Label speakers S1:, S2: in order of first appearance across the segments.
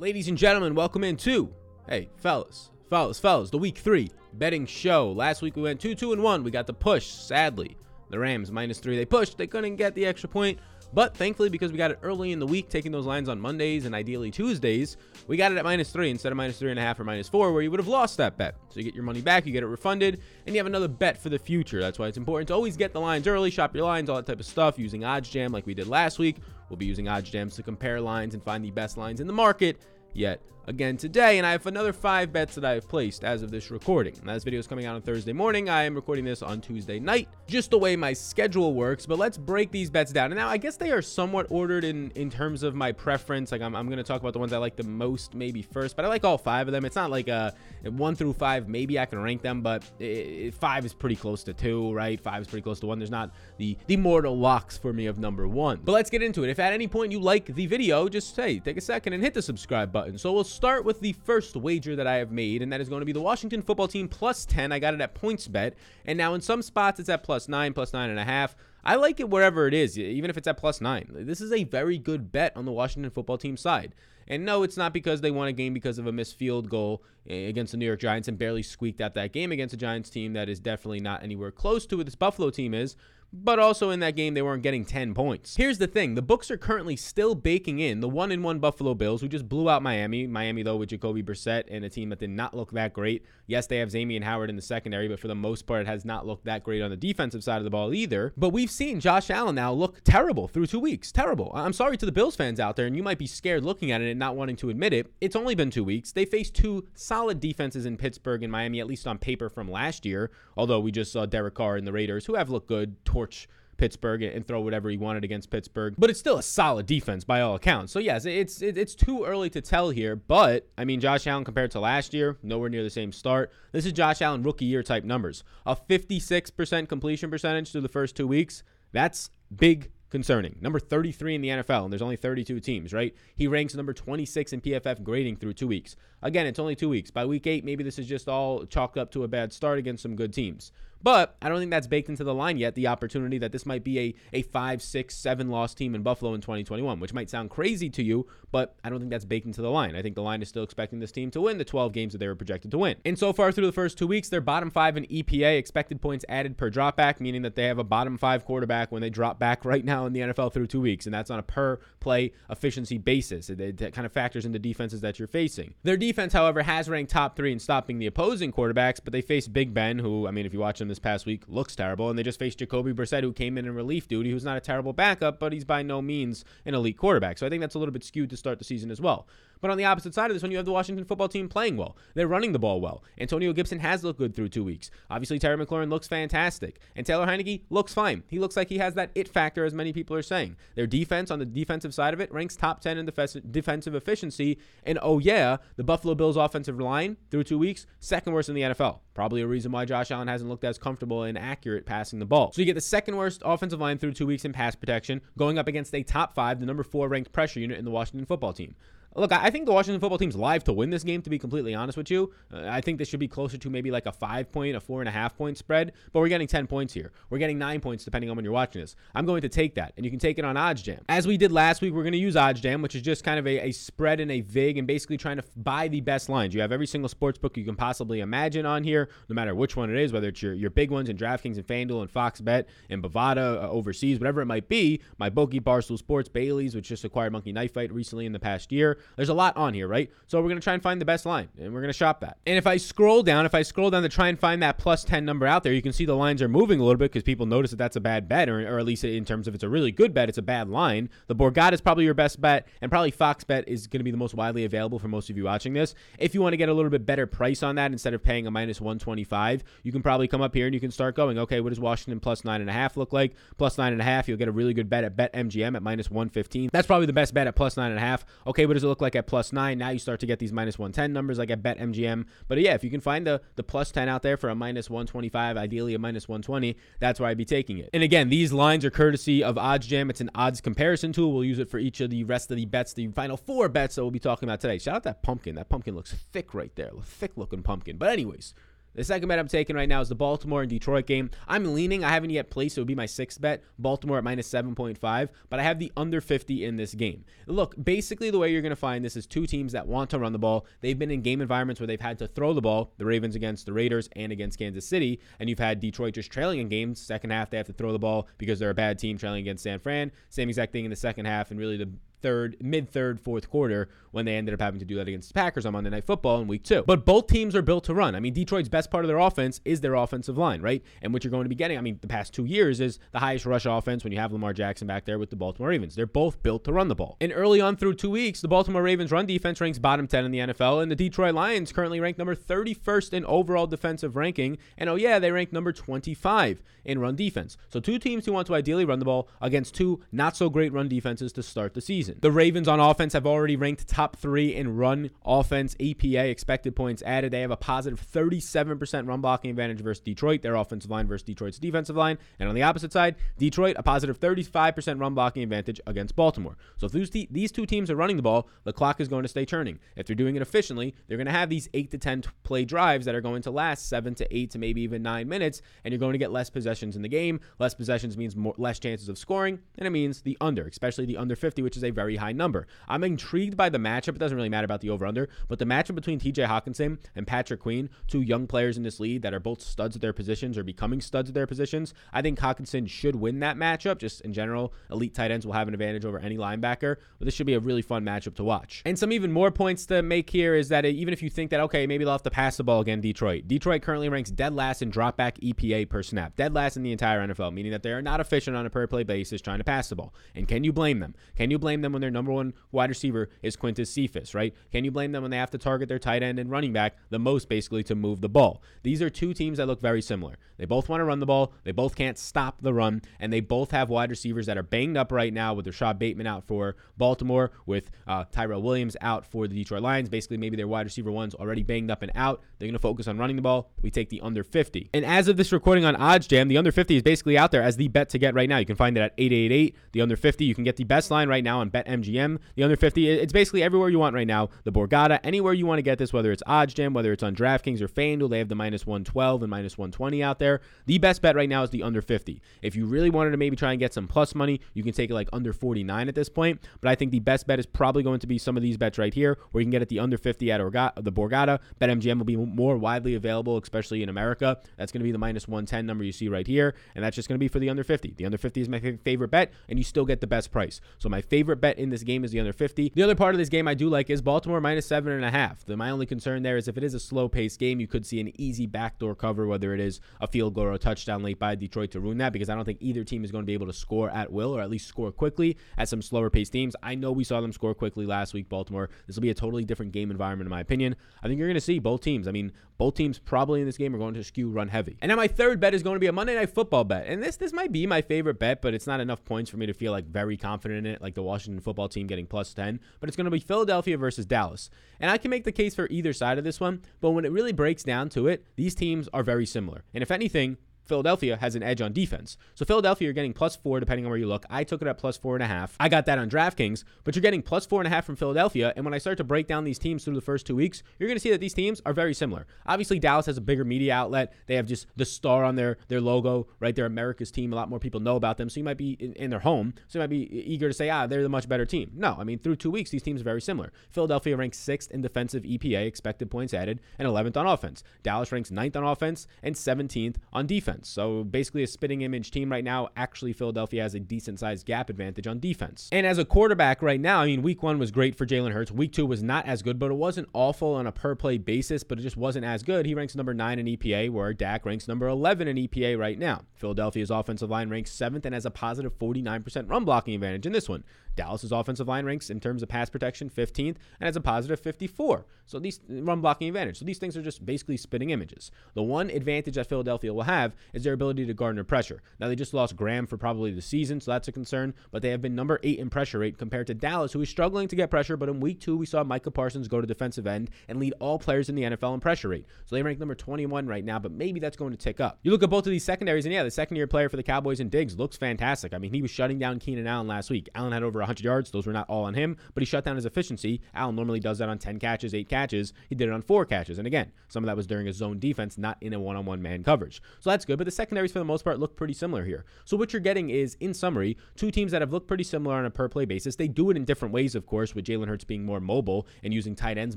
S1: Ladies and gentlemen, welcome in into, hey, fellas, fellas, fellas, the week three betting show. Last week we went 2 2 and 1. We got the push, sadly. The Rams minus three. They pushed, they couldn't get the extra point. But thankfully, because we got it early in the week, taking those lines on Mondays and ideally Tuesdays, we got it at minus three instead of minus three and a half or minus four, where you would have lost that bet. So you get your money back, you get it refunded, and you have another bet for the future. That's why it's important to always get the lines early, shop your lines, all that type of stuff, using OddsJam like we did last week. We'll be using OddsJams to compare lines and find the best lines in the market. Yet again today, and I have another five bets that I have placed as of this recording. Now, this video is coming out on Thursday morning. I am recording this on Tuesday night, just the way my schedule works. But let's break these bets down. And now I guess they are somewhat ordered in in terms of my preference. Like I'm, I'm going to talk about the ones I like the most, maybe first. But I like all five of them. It's not like a one through five. Maybe I can rank them, but it, five is pretty close to two, right? Five is pretty close to one. There's not the the mortal locks for me of number one. But let's get into it. If at any point you like the video, just say take a second and hit the subscribe button. So we'll start with the first wager that I have made, and that is going to be the Washington football team plus 10. I got it at PointsBet, and now in some spots it's at plus 9, plus 9.5. I like it wherever it is, even if it's at plus 9. This is a very good bet on the Washington football team side. And no, it's not because they won a game because of a missed field goal eh, against the New York Giants and barely squeaked out that game against a Giants team that is definitely not anywhere close to what this Buffalo team is but also in that game they weren't getting 10 points. Here's the thing, the books are currently still baking in the 1 in 1 Buffalo Bills who just blew out Miami. Miami though with Jacoby Brissett and a team that did not look that great. Yes, they have Xavier Howard in the secondary, but for the most part it has not looked that great on the defensive side of the ball either. But we've seen Josh Allen now look terrible through 2 weeks. Terrible. I'm sorry to the Bills fans out there and you might be scared looking at it and not wanting to admit it. It's only been 2 weeks. They faced two solid defenses in Pittsburgh and Miami at least on paper from last year, although we just saw Derek Carr and the Raiders who have looked good torch Pittsburgh and throw whatever he wanted against Pittsburgh. But it's still a solid defense by all accounts. So yes, it's it's too early to tell here. But I mean, Josh Allen compared to last year, nowhere near the same start. This is Josh Allen rookie year type numbers. A 56% completion percentage through the first two weeks. That's big concerning. Number 33 in the NFL, and there's only 32 teams, right? He ranks number 26 in PFF grading through two weeks. Again, it's only two weeks. By week eight, maybe this is just all chalked up to a bad start against some good teams. But I don't think that's baked into the line yet. The opportunity that this might be a, a five, six, seven loss team in Buffalo in 2021, which might sound crazy to you, but I don't think that's baked into the line. I think the line is still expecting this team to win the 12 games that they were projected to win. And so far through the first two weeks, they're bottom five in EPA, expected points added per dropback, meaning that they have a bottom five quarterback when they drop back right now in the NFL through two weeks. And that's on a per play efficiency basis. It, it kind of factors into defenses that you're facing. Their defense, however, has ranked top three in stopping the opposing quarterbacks, but they face Big Ben, who, I mean, if you watch them this past week, looks terrible. And they just faced Jacoby Brissett, who came in in relief duty, who's not a terrible backup, but he's by no means an elite quarterback. So I think that's a little bit skewed to start the season as well. But on the opposite side of this one, you have the Washington football team playing well. They're running the ball well. Antonio Gibson has looked good through two weeks. Obviously, Terry McLaurin looks fantastic. And Taylor Heinicke looks fine. He looks like he has that it factor, as many people are saying. Their defense on the defensive side of it ranks top 10 in defensive efficiency. And oh, yeah, the Buffalo Bills offensive line through two weeks, second worst in the NFL. Probably a reason why Josh Allen hasn't looked as comfortable and accurate passing the ball. So you get the second worst offensive line through two weeks in pass protection, going up against a top five, the number four ranked pressure unit in the Washington football team. Look, I think the Washington football team's live to win this game, to be completely honest with you. Uh, I think this should be closer to maybe like a five point, a four and a half point spread, but we're getting 10 points here. We're getting nine points depending on when you're watching this. I'm going to take that, and you can take it on OddsJam. As we did last week, we're going to use OddsJam, which is just kind of a, a spread and a VIG and basically trying to buy the best lines. You have every single sports book you can possibly imagine on here, no matter which one it is, whether it's your, your big ones and DraftKings and FanDuel and Fox Bet and Bovada uh, overseas, whatever it might be. My bookie, Barstool Sports, Bally's, which just acquired Monkey Knife Fight recently in the past year. There's a lot on here right? So we're going to try and find the best line and we're going to shop that. And if I scroll down, if I scroll down to try and find that plus 10 number out there, you can see the lines are moving a little bit because people notice that that's a bad bet, or, or at least in terms of it's a really good bet, it's a bad line. The Borgata is probably your best bet, and probably Fox Bet is going to be the most widely available for most of you watching this. If you want to get a little bit better price on that instead of paying a minus 125, you can probably come up here and you can start going, okay, what does Washington plus 9.5 look like? Plus 9.5, you'll get a really good bet at BetMGM at minus 115. That's probably the best bet at plus 9.5. Okay, what does it look like at plus 9? Now you start to get these these minus 110 numbers like at BetMGM. But yeah, if you can find the, the plus 10 out there for a minus 125, ideally a minus 120, that's where I'd be taking it. And again, these lines are courtesy of OddsJam. It's an odds comparison tool. We'll use it for each of the rest of the bets, the final four bets that we'll be talking about today. Shout out that pumpkin. That pumpkin looks thick right there. Thick looking pumpkin. But anyways, The second bet I'm taking right now is the Baltimore and Detroit game. I'm leaning, I haven't yet placed, so it would be my sixth bet, Baltimore at minus 7.5, but I have the under 50 in this game. Look, basically, the way you're going to find this is two teams that want to run the ball. They've been in game environments where they've had to throw the ball, the Ravens against the Raiders and against Kansas City, and you've had Detroit just trailing in games. Second half, they have to throw the ball because they're a bad team trailing against San Fran. Same exact thing in the second half, and really the third, mid third, fourth quarter when they ended up having to do that against the Packers on Monday Night Football in week two. But both teams are built to run. I mean, Detroit's best part of their offense is their offensive line, right? And what you're going to be getting, I mean, the past two years is the highest rush offense when you have Lamar Jackson back there with the Baltimore Ravens. They're both built to run the ball. And early on through two weeks, the Baltimore Ravens run defense ranks bottom 10 in the NFL, and the Detroit Lions currently rank number 31st in overall defensive ranking. And oh, yeah, they rank number 25 in run defense. So two teams who want to ideally run the ball against two not so great run defenses to start the season. The Ravens on offense have already ranked top three in run offense EPA expected points added. They have a positive 37% run blocking advantage versus Detroit, their offensive line versus Detroit's defensive line. And on the opposite side, Detroit, a positive 35% run blocking advantage against Baltimore. So if these, these two teams are running the ball, the clock is going to stay turning. If they're doing it efficiently, they're going to have these 8 to 10 play drives that are going to last 7 to 8 to maybe even 9 minutes, and you're going to get less possessions in the game. Less possessions means more, less chances of scoring, and it means the under, especially the under 50, which is a very high number. I'm intrigued by the matchup. It doesn't really matter about the over under, but the matchup between TJ Hockenson and Patrick Queen, two young players in this league that are both studs at their positions or becoming studs at their positions. I think Hockenson should win that matchup. Just in general, elite tight ends will have an advantage over any linebacker, but this should be a really fun matchup to watch. And some even more points to make here is that even if you think that, okay, maybe they'll have to pass the ball again, Detroit. Detroit currently ranks dead last in dropback EPA per snap, dead last in the entire NFL, meaning that they are not efficient on a per play basis trying to pass the ball. And can you blame them? Can you blame them when their number one wide receiver is Quintez Cephus, right? Can you blame them when they have to target their tight end and running back the most basically to move the ball? These are two teams that look very similar. They both want to run the ball, they both can't stop the run, and they both have wide receivers that are banged up right now with Rashod Bateman out for Baltimore, with uh, Tyrell Williams out for the Detroit Lions. Basically, maybe their wide receiver one's already banged up and out. They're going to focus on running the ball. We take the under 50. And as of this recording on OddsJam, the under 50 is basically out there as the bet to get right now. You can find it at 888. The under 50, you can get the best line right now on BetMGM. The under 50, it's basically everywhere you want right now. The Borgata, anywhere you want to get this, whether it's OddsJam, whether it's on DraftKings or FanDuel, they have the minus 112 and minus 120 out there. The best bet right now is the under 50. If you really wanted to maybe try and get some plus money, you can take it like under 49 at this point. But I think the best bet is probably going to be some of these bets right here, where you can get it the under 50 at the Borgata. BetMGM will be more widely available, especially in America. That's going to be the minus 110 number you see right here, and that's just going to be for the under 50. The under 50 is my favorite bet, and you still get the best price. So my favorite bet in this game is the under 50. The other part of this game I do like is Baltimore minus seven and a half. The, my only concern there is if it is a slow paced game, you could see an easy backdoor cover, whether it is a field goal or a touchdown late by Detroit to ruin that, because I don't think either team is going to be able to score at will or at least score quickly at some slower paced teams. I know we saw them score quickly last week, Baltimore. This will be a totally different game environment, in my opinion. I think you're going to see both teams. I mean, both teams probably in this game are going to skew run heavy. And now my third bet is going to be a Monday Night Football bet, and this this might be my favorite bet, but it's not enough points for me to feel like very confident in it, like the Washington Football Team getting plus ten. But it's going to be Philadelphia versus Dallas, and I can make the case for either side of this one. But when it really breaks down to it, these teams are very similar, and if anything, Philadelphia has an edge on defense. So Philadelphia, you're getting plus four depending on where you look. I took it at plus four and a half. I got that on DraftKings, but you're getting plus four and a half from Philadelphia. And when I start to break down these teams through the first two weeks, you're going to see that these teams are very similar. Obviously, Dallas has a bigger media outlet. They have just the star on their their logo, right? They're America's team. A lot more people know about them. So you might be in, in their home. So you might be eager to say, ah, they're the much better team. No, I mean through two weeks, these teams are very similar. Philadelphia ranks sixth in defensive EPA, expected points added, and 11th on offense. Dallas ranks ninth on offense and 17th on defense. So basically a spitting image team right now. Actually, Philadelphia has a decent sized gap advantage on defense. And as a quarterback right now, I mean, week one was great for Jalen Hurts. Week two was not as good, but it wasn't awful on a per play basis, but it just wasn't as good. He ranks number nine in EPA, where Dak ranks number 11 in EPA right now. Philadelphia's offensive line ranks seventh and has a positive 49% run blocking advantage in this one. Dallas's offensive line ranks in terms of pass protection 15th and has a positive 54. So these run blocking advantage. So these things are just basically spitting images. The one advantage that Philadelphia will have is their ability to garner pressure. Now they just lost Graham for probably the season, so that's a concern, but they have been number 8 in pressure rate compared to Dallas who is struggling to get pressure, but in week 2 we saw Micah Parsons go to defensive end and lead all players in the NFL in pressure rate. So they rank number 21 right now, but maybe that's going to tick up. You look at both of these secondaries and yeah, the second year player for the Cowboys and Diggs looks fantastic. I mean, he was shutting down Keenan Allen last week. Allen had over 100 yards. Those were not all on him, but he shut down his efficiency. Allen normally does that on 10 catches, 8 catches. He did it on 4 catches. And again, some of that was during a zone defense, not in a one on one man coverage. So that's good, but the secondaries for the most part look pretty similar here. So what you're getting is, in summary, two teams that have looked pretty similar on a per play basis. They do it in different ways, of course, with Jalen Hurts being more mobile and using tight ends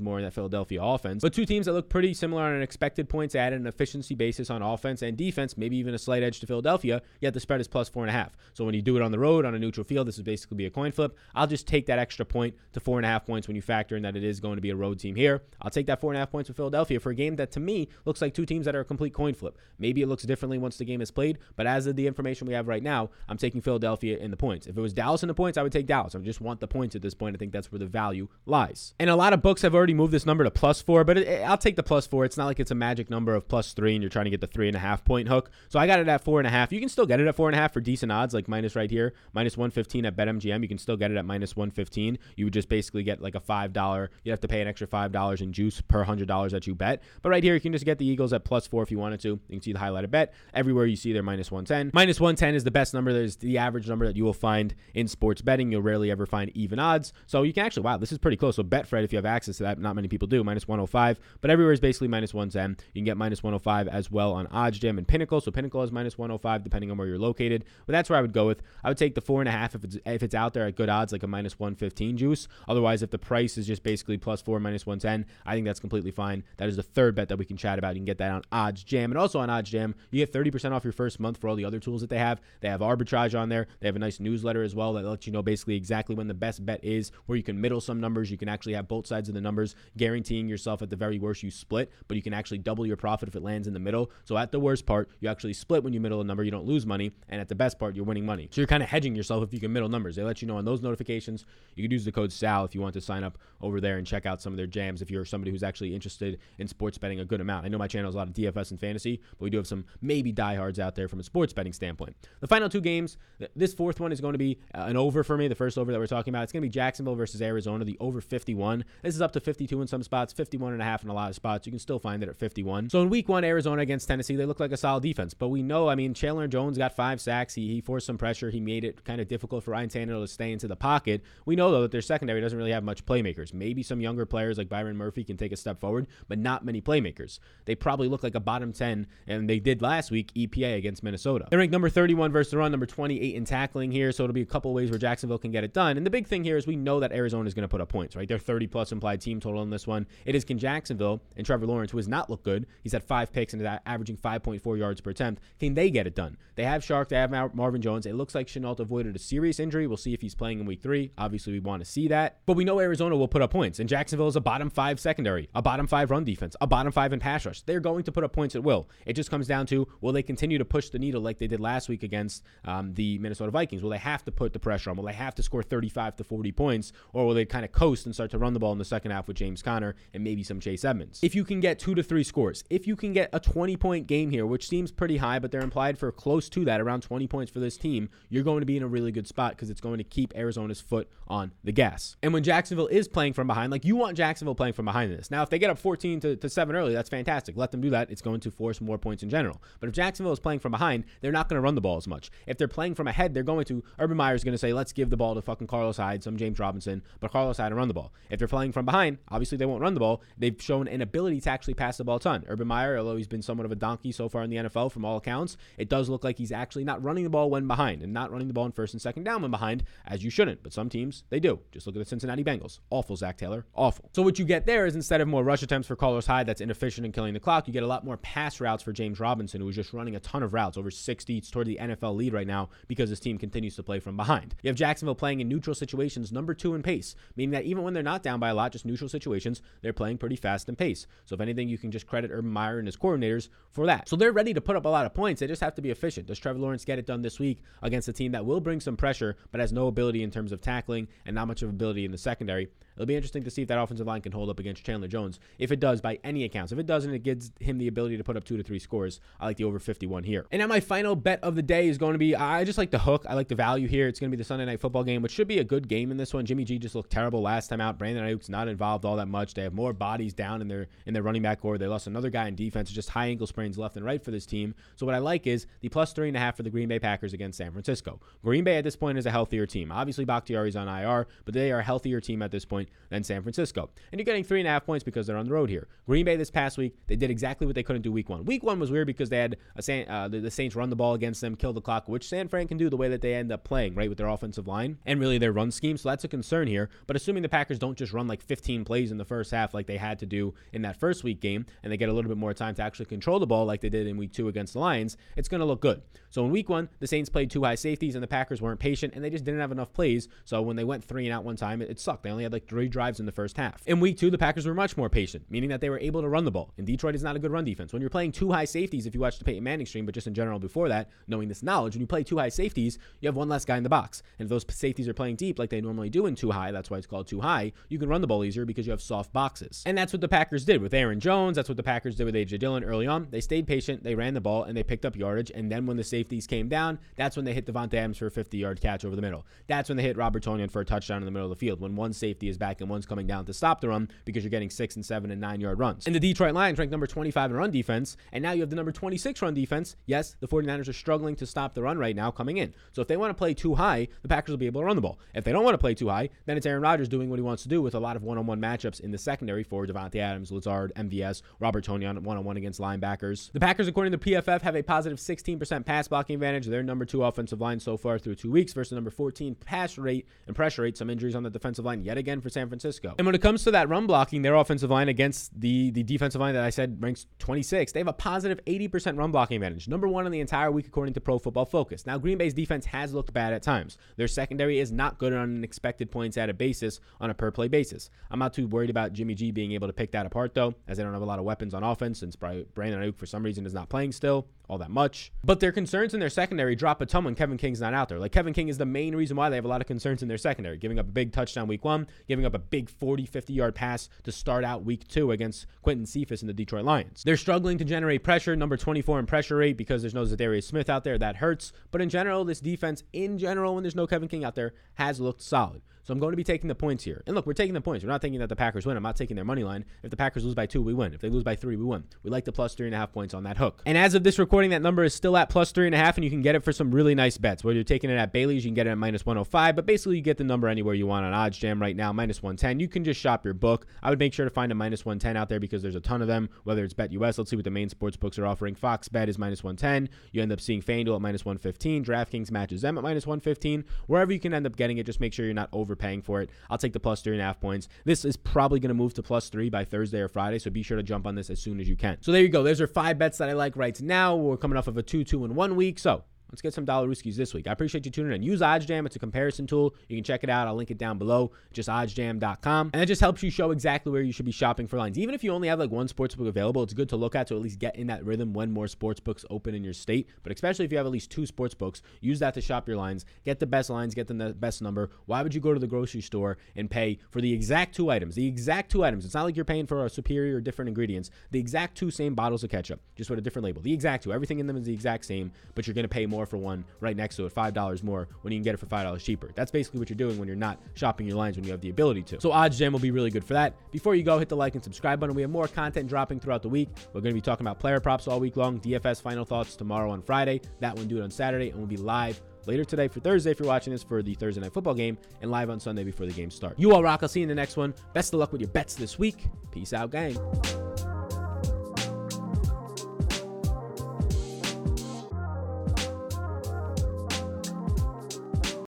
S1: more in that Philadelphia offense. But two teams that look pretty similar on an expected points added an efficiency basis on offense and defense, maybe even a slight edge to Philadelphia, yet the spread is plus four and a half. So when you do it on the road on a neutral field, this is basically be a coin flip. I'll just take that extra point to four and a half points when you factor in that it is going to be a road team here. I'll take that four and a half points with Philadelphia for a game that to me looks like two teams that are a complete coin flip. Maybe it looks differently once the game is played, but as of the information we have right now, I'm taking Philadelphia in the points. If it was Dallas in the points, I would take Dallas. I just want the points at this point. I think that's where the value lies. And a lot of books have already moved this number to plus four, but it, I'll take the plus four. It's not like it's a magic number of plus three and you're trying to get the three and a half point hook. So I got it at four and a half. You can still get it at four and a half for decent odds, like minus right here, minus 115 at BetMGM. You can still get it at minus 115. You would just basically get like a $5. You'd have to pay an extra $5 in juice per $100 that you bet. But right here, you can just get the Eagles at plus four if you wanted to. You can see the highlighted bet. Everywhere you see they're minus 110. Minus 110 is the best number. There's the average number that you will find in sports betting. You'll rarely ever find even odds. So you can actually, wow, this is pretty close. So Betfred, if you have access to that, not many people do, minus 105. But everywhere is basically minus 110. You can get minus 105 as well on OddsJam and Pinnacle. So Pinnacle is minus 105 depending on where you're located. But that's where I would go with. I would take the four and a half if it's if it's out there good odds, like a minus 115 juice. Otherwise, if the price is just basically plus four, minus 110, I think that's completely fine. That is the third bet that we can chat about. You can get that on OddsJam. And also on OddsJam, you get 30% off your first month for all the other tools that they have. They have arbitrage on there. They have a nice newsletter as well that lets you know basically exactly when the best bet is, where you can middle some numbers. You can actually have both sides of the numbers, guaranteeing yourself at the very worst you split, but you can actually double your profit if it lands in the middle. So at the worst part, you actually split when you middle a number, you don't lose money. And at the best part, you're winning money. So you're kind of hedging yourself if you can middle numbers. They let you know on those notifications. You could use the code SAL if you want to sign up over there and check out some of their jams if you're somebody who's actually interested in sports betting a good amount. I know my channel has a lot of DFS and fantasy, but we do have some maybe diehards out there from a sports betting standpoint. The final two games, this fourth one is going to be uh, an over for me, the first over that we're talking about. It's going to be Jacksonville versus Arizona, the over 51. This is up to 52 in some spots, 51 and a half in a lot of spots. You can still find it at 51. So in week one, Arizona against Tennessee, they look like a solid defense, but we know, I mean, Chandler Jones got five sacks. He, he forced some pressure. He made it kind of difficult for Ryan Tannehill to stay into the pocket. We know, though, that their secondary doesn't really have much playmakers. Maybe some younger players like Byron Murphy can take a step forward, but not many playmakers. They probably look like a bottom 10, and they did last week EPA against Minnesota. They're ranked number 31 versus the run, number 28 in tackling here, so it'll be a couple ways where Jacksonville can get it done. And the big thing here is we know that Arizona is going to put up points, right? They're 30 plus implied team total in this one. It is can Jacksonville and Trevor Lawrence, who has not looked good. He's had five picks and is averaging 5.4 yards per attempt. Can they get it done? They have Chark, they have Marvin Jones. It looks like Shenault avoided a serious injury. We'll see if he's playing in week three. Obviously, we want to see that. But we know Arizona will put up points. And Jacksonville is a bottom five secondary, a bottom five run defense, a bottom five in pass rush. They're going to put up points at will. It just comes down to will they continue to push the needle like they did last week against um, the Minnesota Vikings? Will they have to put the pressure on? Will they have to score 35 to 40 points? Or will they kind of coast and start to run the ball in the second half with James Conner and maybe some Chase Edmonds? If you can get two to three scores, if you can get a 20 point game here, which seems pretty high, but they're implied for close to that, around 20 points for this team, you're going to be in a really good spot because it's going to keep Arizona's foot on the gas. And when Jacksonville is playing from behind, like you want Jacksonville playing from behind this. Now, if they get up 14 to, to 7 early, that's fantastic. Let them do that. It's going to force more points in general. But if Jacksonville is playing from behind, they're not going to run the ball as much. If they're playing from ahead, they're going to, Urban Meyer is going to say, let's give the ball to fucking Carlos Hyde, some James Robinson, but Carlos Hyde to run the ball. If they're playing from behind, obviously they won't run the ball. They've shown an ability to actually pass the ball a ton. Urban Meyer, although he's been somewhat of a donkey so far in the NFL from all accounts, it does look like he's actually not running the ball when behind and not running the ball in first and second down when behind, as you shouldn't. But some teams, they do. Just look at the Cincinnati Bengals. Awful, Zac Taylor. Awful. So what you get there is instead of more rush attempts for Carlos Hyde that's inefficient and killing the clock, you get a lot more pass routes for James Robinson, who is just running a ton of routes, over 60. It's toward the NFL lead right now because his team continues to play from behind. You have Jacksonville playing in neutral situations, number two in pace, meaning that even when they're not down by a lot, just neutral situations, they're playing pretty fast in pace. So if anything, you can just credit Urban Meyer and his coordinators for that. So they're ready to put up a lot of points. They just have to be efficient. Does Trevor Lawrence get it done this week against a team that will bring some pressure, but has no ability in terms of tackling and not much of ability in the secondary? It'll be interesting to see if that offensive line can hold up against Chandler Jones. If it does, by any accounts. If it doesn't, it gives him the ability to put up two to three scores. I like the over 51 here. And now my final bet of the day is going to be I just like the hook. I like the value here. It's going to be the Sunday night football game, which should be a good game in this one. Jimmy G just looked terrible last time out. Brandon Aiyuk's not involved all that much. They have more bodies down in their in their running back corps. They lost another guy in defense. Just high ankle sprains left and right for this team. So what I like is the plus three and a half for the Green Bay Packers against San Francisco. Green Bay at this point is a healthier team. Obviously Bakhtiari's on IR, but they are a healthier team at this point than San Francisco. And you're getting three and a half points because they're on the road here. Green Bay this past week, they did exactly what they couldn't do week one. Week one was weird because they had a, uh, the, the Saints run the ball against them, kill the clock, which San Fran can do the way that they end up playing, right, with their offensive line and really their run scheme. So that's a concern here. But assuming the Packers don't just run like 15 plays in the first half like they had to do in that first week game, and they get a little bit more time to actually control the ball like they did in week two against the Lions, it's going to look good. So in week one, the Saints played two high safeties, and the Packers weren't patient, and they just didn't have enough plays. So when they went three and out one time, it, it sucked. They only had like three drives in the first half. In week two, the Packers were much more patient, meaning that they were able to run the ball. And Detroit is not a good run defense. When you're playing two high safeties, if you watch the Peyton Manning stream, but just in general before that, knowing this knowledge, when you play two high safeties, you have one less guy in the box. And if those safeties are playing deep like they normally do in two high, that's why it's called two high, you can run the ball easier because you have soft boxes. And that's what the Packers did with Aaron Jones. That's what the Packers did with AJ Dillon early on. They stayed patient, they ran the ball, and they picked up yardage. And then when the safeties came down, that's when they hit Davante Adams for a 50 yard catch over the middle. That's when they hit Robert Tonyan for a touchdown in the middle of the field. When one safety is back and one's coming down to stop the run because you're getting six and seven and nine yard runs. And the Detroit Lions ranked number 25 in run defense, and now you have the number 26 run defense. Yes, the 49ers are struggling to stop the run right now coming in. So if they want to play two high, the Packers will be able to run the ball. If they don't want to play two high, then it's Aaron Rodgers doing what he wants to do with a lot of one on one matchups in the secondary for Davante Adams, Lazard, MVS, Robert Tonyan one on one against linebackers. The Packers, according to PFF, have a positive 16% pass blocking advantage. They're number two offensive line so far through two weeks versus number 14 pass rate and pressure rate. Some injuries on the defensive line yet again for San Francisco. And when it comes to that run blocking, their offensive line against the, the defensive line that I said ranks 26, they have a positive 80% run blocking advantage. Number one in the entire week according to Pro Football Focus. Now, Green Bay's defense has looked bad at times. Their secondary is not good on an expected points at a basis on a per play basis. I'm not too worried about Jimmy G being able to pick that apart though, as they don't have a lot of weapons on offense since Brandon Aiyuk for some reason is not playing still all that much. But their concerns in their secondary drop a ton when Kevin King's not out there. Like Kevin King is the main reason why they have a lot of concerns in their secondary, giving up a big touchdown week one, giving up a big 40, 50 yard pass to start out week two against Quintez Cephus and the Detroit Lions. They're struggling to generate pressure, number 24 in pressure rate because there's no Za'Darius Smith out there. That hurts. But in general, this defense, in general, when there's no Kevin King out there, has looked solid. So I'm going to be taking the points here. And look, we're taking the points. We're not thinking that the Packers win. I'm not taking their money line. If the Packers lose by two, we win. If they lose by three, we win. We like the plus three and a half points on that hook. And as of this recording, that number is still at plus three and a half, and you can get it for some really nice bets. Whether you're taking it at Bally's, you can get it at minus 105, but basically you get the number anywhere you want on OddsJam right now, minus 110. You can just shop your book. I would make sure to find a minus 110 out there because there's a ton of them, whether it's BetUS. Let's see what the main sports books are offering. Fox Bet is minus 110. You end up seeing FanDuel at minus 115. DraftKings matches them at minus 115. Wherever you can end up getting it, just make sure you're not overpaying for it. I'll take the plus three and a half points. This is probably going to move to plus three by Thursday or Friday, so be sure to jump on this as soon as you can. So there you go. Those are five bets that I like right now. We're coming off of a 2 2 and 1 week. So Let's get some dollar Ruskies this week. I appreciate you tuning in. Use OddsJam. It's a comparison tool. You can check it out. I'll link it down below. Just oddsjam.com. And it just helps you show exactly where you should be shopping for lines. Even if you only have like one sportsbook available, it's good to look at to at least get in that rhythm when more sportsbooks open in your state. But especially if you have at least two sportsbooks, use that to shop your lines. Get the best lines, get the best number. Why would you go to the grocery store and pay for the exact two items? The exact two items. It's not like you're paying for a superior or different ingredients. The exact two same bottles of ketchup, just with a different label. The exact two. Everything in them is the exact same, but you're going to pay more for one right next to it $5 more when you can get it for $5 cheaper. That's basically what you're doing when you're not shopping your lines when you have the ability to. So OddsJam will be really good for that. Before you go, hit the like and subscribe button. We have more content dropping throughout the week. We're going to be talking about player props all week long. DFS final thoughts tomorrow on Friday. That one do it on Saturday, and we'll be live later today for Thursday if you're watching this for the Thursday night football game and live on Sunday before the game starts. You all rock. I'll see you in the next one. Best of luck with your bets this week. Peace out, gang.